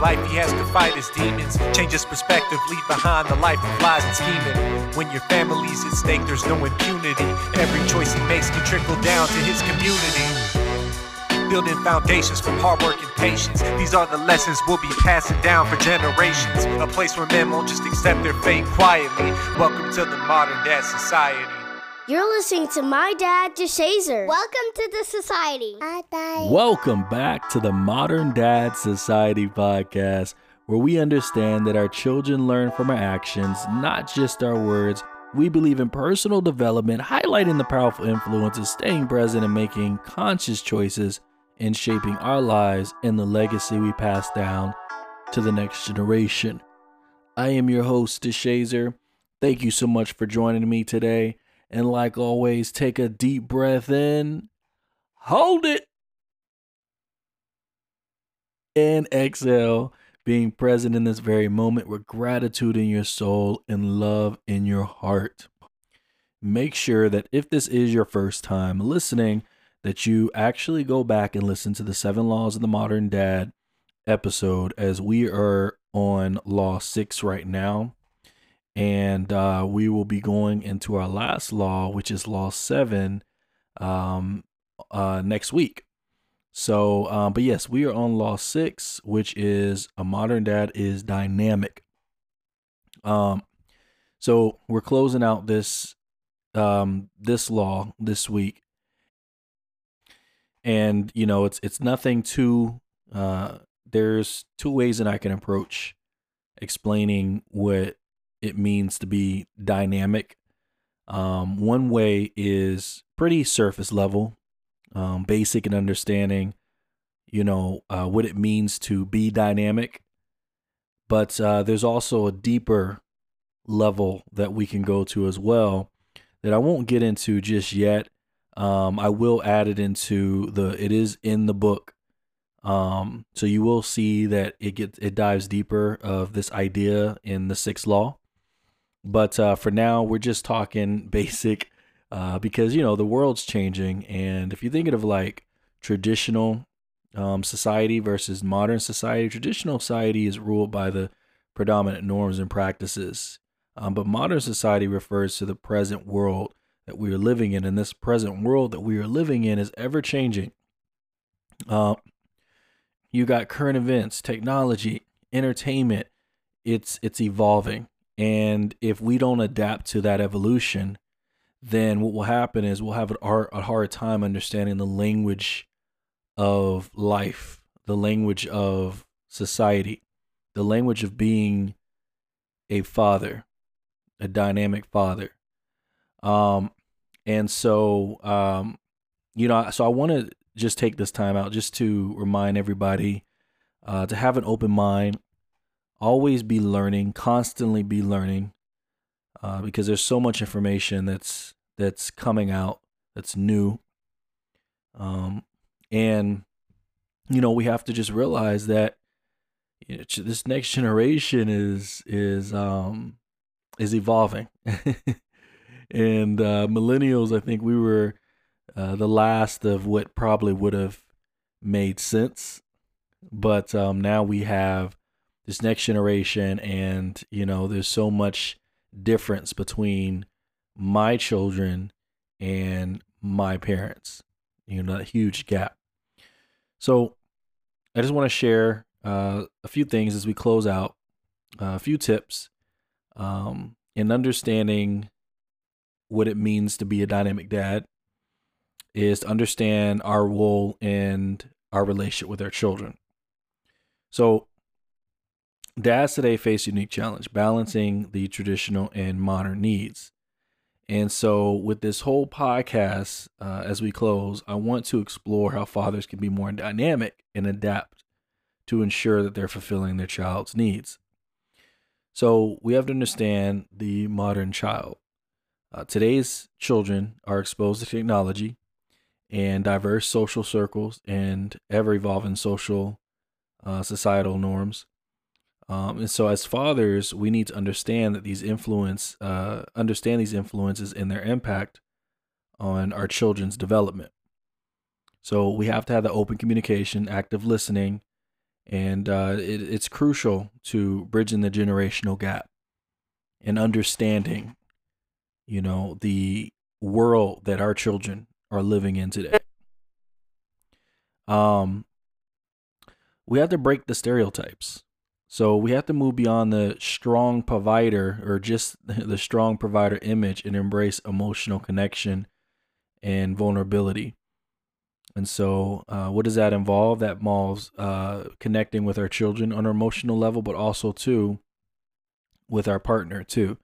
life he has to fight his demons, change his perspective, leave behind the life of lies and scheming. When your family's at stake, there's no impunity. Every choice he makes can trickle down to his community. Building foundations from hard work and patience. These are the lessons we'll be passing down for generations. A place where men won't just accept their fate quietly. Welcome to the modern dad society. You're listening to My Dad DeShazer. Welcome to the society. Welcome back to the Modern Dad Society podcast, where we understand that our children learn from our actions, not just our words. We believe in personal development, highlighting the powerful influences, staying present, and making conscious choices in shaping our lives and the legacy we pass down to the next generation. I am your host, DeShazer. Thank you so much for joining me today. And like always, take a deep breath in, hold it, and exhale, being present in this very moment with gratitude in your soul and love in your heart. Make sure that if this is your first time listening, that you actually go back and listen to the seven laws of the modern dad episode as we are on law six right now and uh, we will be going into our last law, which is law seven, um, uh, next week. So, um, but yes, we are on law six, which is a modern dad is dynamic. Um, so we're closing out this um this law this week, and you know it's it's nothing too. Uh, there's two ways that I can approach explaining what it means to be dynamic. Um, one way is pretty surface level, um, basic and understanding, you know, uh, what it means to be dynamic. But uh, there's also a deeper level that we can go to as well that I won't get into just yet. Um, I will add it into the, it is in the book. Um, so you will see that it gets, it dives deeper of this idea in the sixth law. But uh, for now, we're just talking basic uh, because, you know, the world's changing. And if you're thinking of like traditional um, society versus modern society, traditional society is ruled by the predominant norms and practices. Um, but modern society refers to the present world that we are living in. And this present world that we are living in is ever changing. Uh, you got current events, technology, entertainment. It's it's evolving. And if we don't adapt to that evolution, then what will happen is we'll have a hard, time understanding the language of life, the language of society, the language of being a father, a dynamic father. Um, and so, um, you know, so I want to just take this time out just to remind everybody uh, to have an open mind always be learning, constantly be learning, uh, because there's so much information that's that's coming out that's new. Um, and you know we have to just realize that you know, this next generation is is um is evolving, and uh, millennials. I think we were uh, the last of what probably would have made sense, but um, now we have this next generation and you know there's so much difference between my children and my parents you know that huge gap. So i just want to share uh, a few things as we close out uh, a few tips um, in understanding what it means to be a dynamic dad is to understand our role and our relationship with our children. So dads today face a unique challenge balancing the traditional and modern needs. And so, with this whole podcast, uh, as we close, I want to explore how fathers can be more dynamic and adapt to ensure that they're fulfilling their child's needs. So, we have to understand the modern child. Uh, today's children are exposed to technology and diverse social circles and ever evolving social uh, societal norms. Um, and so, as fathers, we need to understand that these influence, uh, understand these influences and their impact on our children's development. So we have to have the open communication, active listening, and uh, it, it's crucial to bridging the generational gap and understanding, you know, the world that our children are living in today. Um, we have to break the stereotypes. So we have to move beyond the strong provider or just the strong provider image and embrace emotional connection and vulnerability. And so, uh, what does that involve? That involves uh, connecting with our children on an emotional level, but also too with our partner too.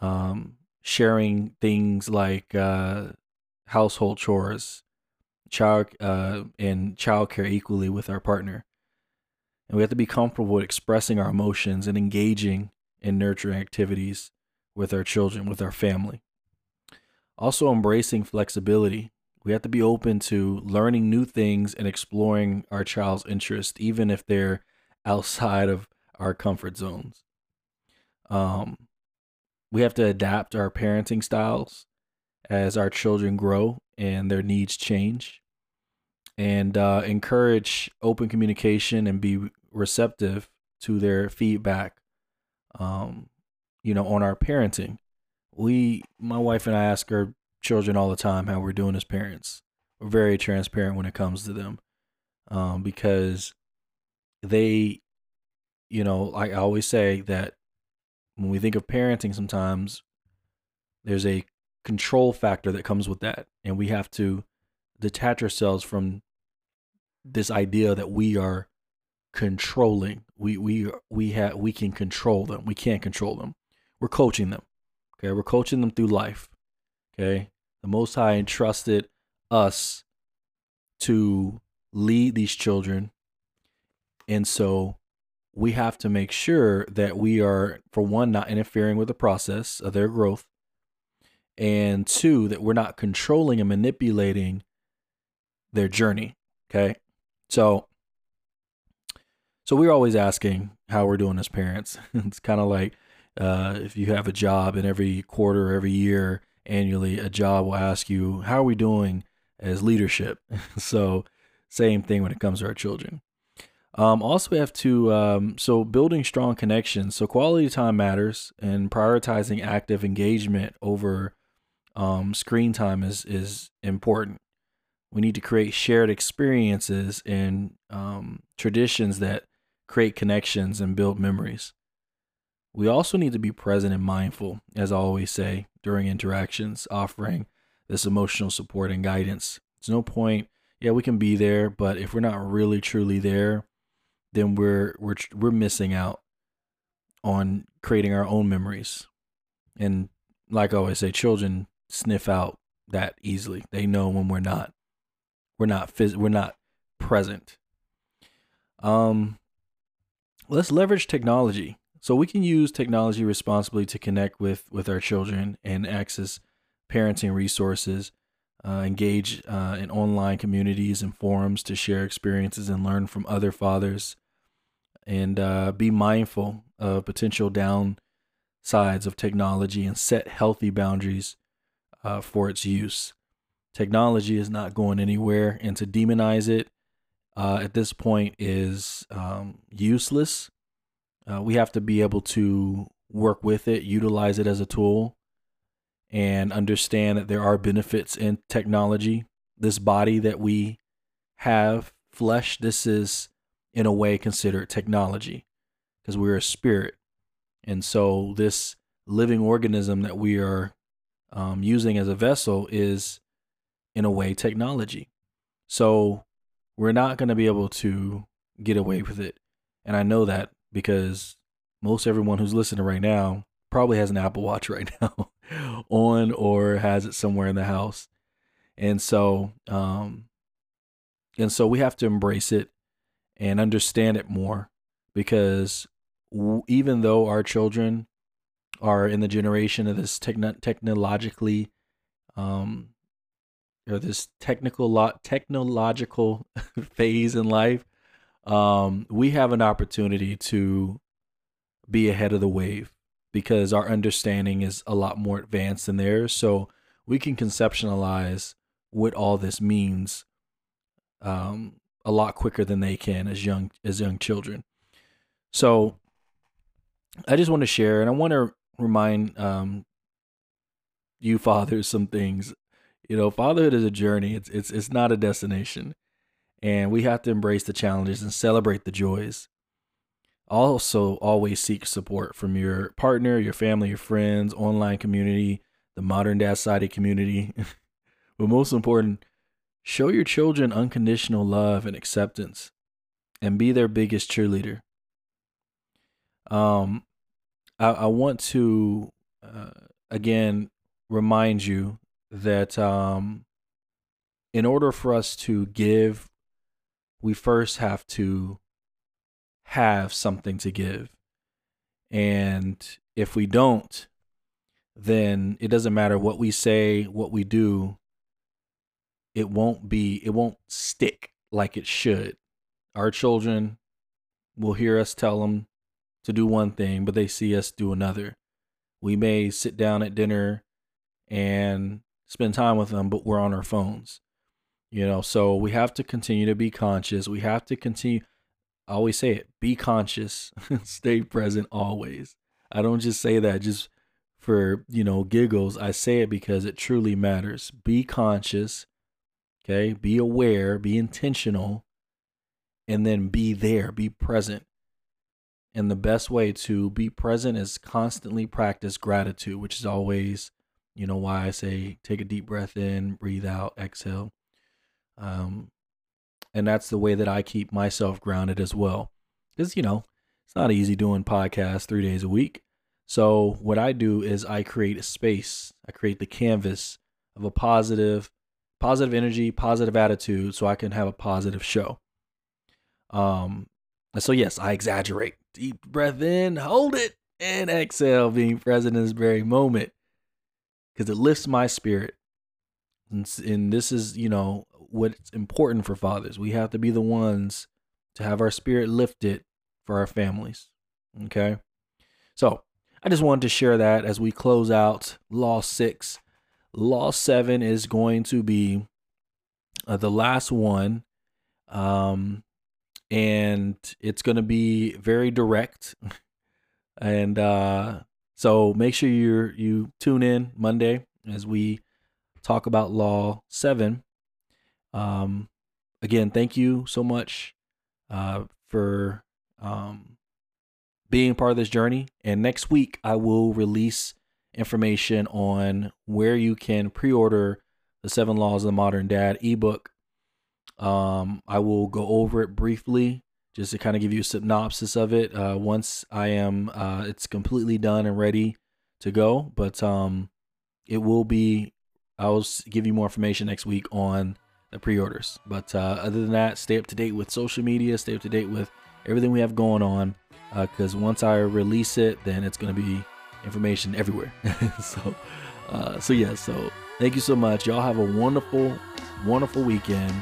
Um, sharing things like uh, household chores, child uh, and childcare equally with our partner. And we have to be comfortable with expressing our emotions and engaging in nurturing activities with our children, with our family. Also, embracing flexibility. We have to be open to learning new things and exploring our child's interests, even if they're outside of our comfort zones. Um, we have to adapt our parenting styles as our children grow and their needs change and uh, encourage open communication and be receptive to their feedback um, you know on our parenting. We my wife and i ask our children all the time how we're doing as parents. We're very transparent when it comes to them um, because they you know i always say that when we think of parenting sometimes there's a control factor that comes with that and we have to detach ourselves from this idea that we are controlling. We we we have we can control them. We can't control them. We're coaching them okay? We're coaching them through life okay? The most high entrusted us to lead these children. And so we have to make sure that we are, for one, not interfering with the process of their growth, and two, that we're not controlling and manipulating their journey. Okay. So, so we're always asking how we're doing as parents. it's kind of like uh, if you have a job and every quarter, every year, annually, a job will ask you, how are we doing as leadership? so, same thing when it comes to our children. Um, also, we have to um, so building strong connections. So quality time matters, and prioritizing active engagement over um, screen time is is important. We need to create shared experiences and um, traditions that create connections and build memories. We also need to be present and mindful, as I always say, during interactions, offering this emotional support and guidance. There's no point, yeah, we can be there, but if we're not really truly there, then we're we're we're missing out on creating our own memories. And like I always say, children sniff out that easily. They know when we're not we're not phys- we're not present. Um let's leverage technology. So we can use technology responsibly to connect with with our children and access parenting resources, uh, engage uh, in online communities and forums to share experiences and learn from other fathers and uh, be mindful of potential downsides of technology and set healthy boundaries uh, for its use. Technology is not going anywhere, and to demonize it uh, at this point is um, useless. Uh, we have to be able to work with it, utilize it as a tool, and understand that there are benefits in technology. This body that we have, flesh, this is in a way considered technology because we're a spirit. And so this living organism that we are um, using as a vessel is in a way technology. So we're not going to be able to get away with it. And I know that because most everyone who's listening right now probably has an Apple Watch right now on or has it somewhere in the house. And so um and so we have to embrace it and understand it more because w- even though our children are in the generation of this techno- technologically um or this technical technological phase in life um we have an opportunity to be ahead of the wave because our understanding is a lot more advanced than theirs so we can conceptualize what all this means um a lot quicker than they can as young as young children. So I just want to share and I want to remind um, you fathers some things. You know, fatherhood is a journey. It's it's it's not a destination. And we have to embrace the challenges and celebrate the joys. Also, always seek support from your partner, your family, your friends, online community, the modern dad society community. but most important, show your children unconditional love and acceptance and be their biggest cheerleader. Um, I, I want to, uh, again, remind you that um, in order for us to give, we first have to have something to give. And if we don't, then it doesn't matter what we say, what we do, it won't be, it won't stick like it should. Our children will hear us tell them to do one thing, but they see us do another. We may sit down at dinner and spend time with them, but we're on our phones. You know, so we have to continue to be conscious. We have to continue. I always say it be conscious, stay present always. I don't just say that just for, you know, giggles. I say it because it truly matters. Be conscious, okay? Be aware, be intentional, and then be there, be present. And the best way to be present is constantly practice gratitude, which is always you know why I say take a deep breath in, breathe out, exhale. Um, and that's the way that I keep myself grounded as well. Because, you know, it's not easy doing podcasts three days a week. So, what I do is I create a space, I create the canvas of a positive, positive energy, positive attitude so I can have a positive show. Um, so, yes, I exaggerate. Deep breath in, hold it, and exhale, being present in this very moment because it lifts my spirit. And, and this is, you know, what's important for fathers. We have to be the ones to have our spirit lifted for our families. Okay. So I just wanted to share that as we close out Law 6. Law 7 is going to be uh, the last one. Um, and it's going to be very direct. and uh, so make sure you you tune in Monday as we talk about Law 7. Um, again, thank you so much uh, for um, being part of this journey. And next week, I will release information on where you can pre order the Seven Laws of the Modern Dad ebook. Um, I will go over it briefly just to kind of give you a synopsis of it. Uh, once I am, uh, it's completely done and ready to go. But um, it will be. I'll give you more information next week on the pre-orders. But uh, other than that, stay up to date with social media. Stay up to date with everything we have going on. Because uh, once I release it, then it's going to be information everywhere. so, uh, so yeah. So thank you so much. Y'all have a wonderful, wonderful weekend,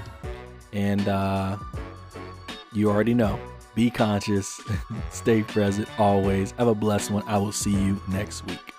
and uh, you already know. Be conscious, stay present always. Have a blessed one. I will see you next week.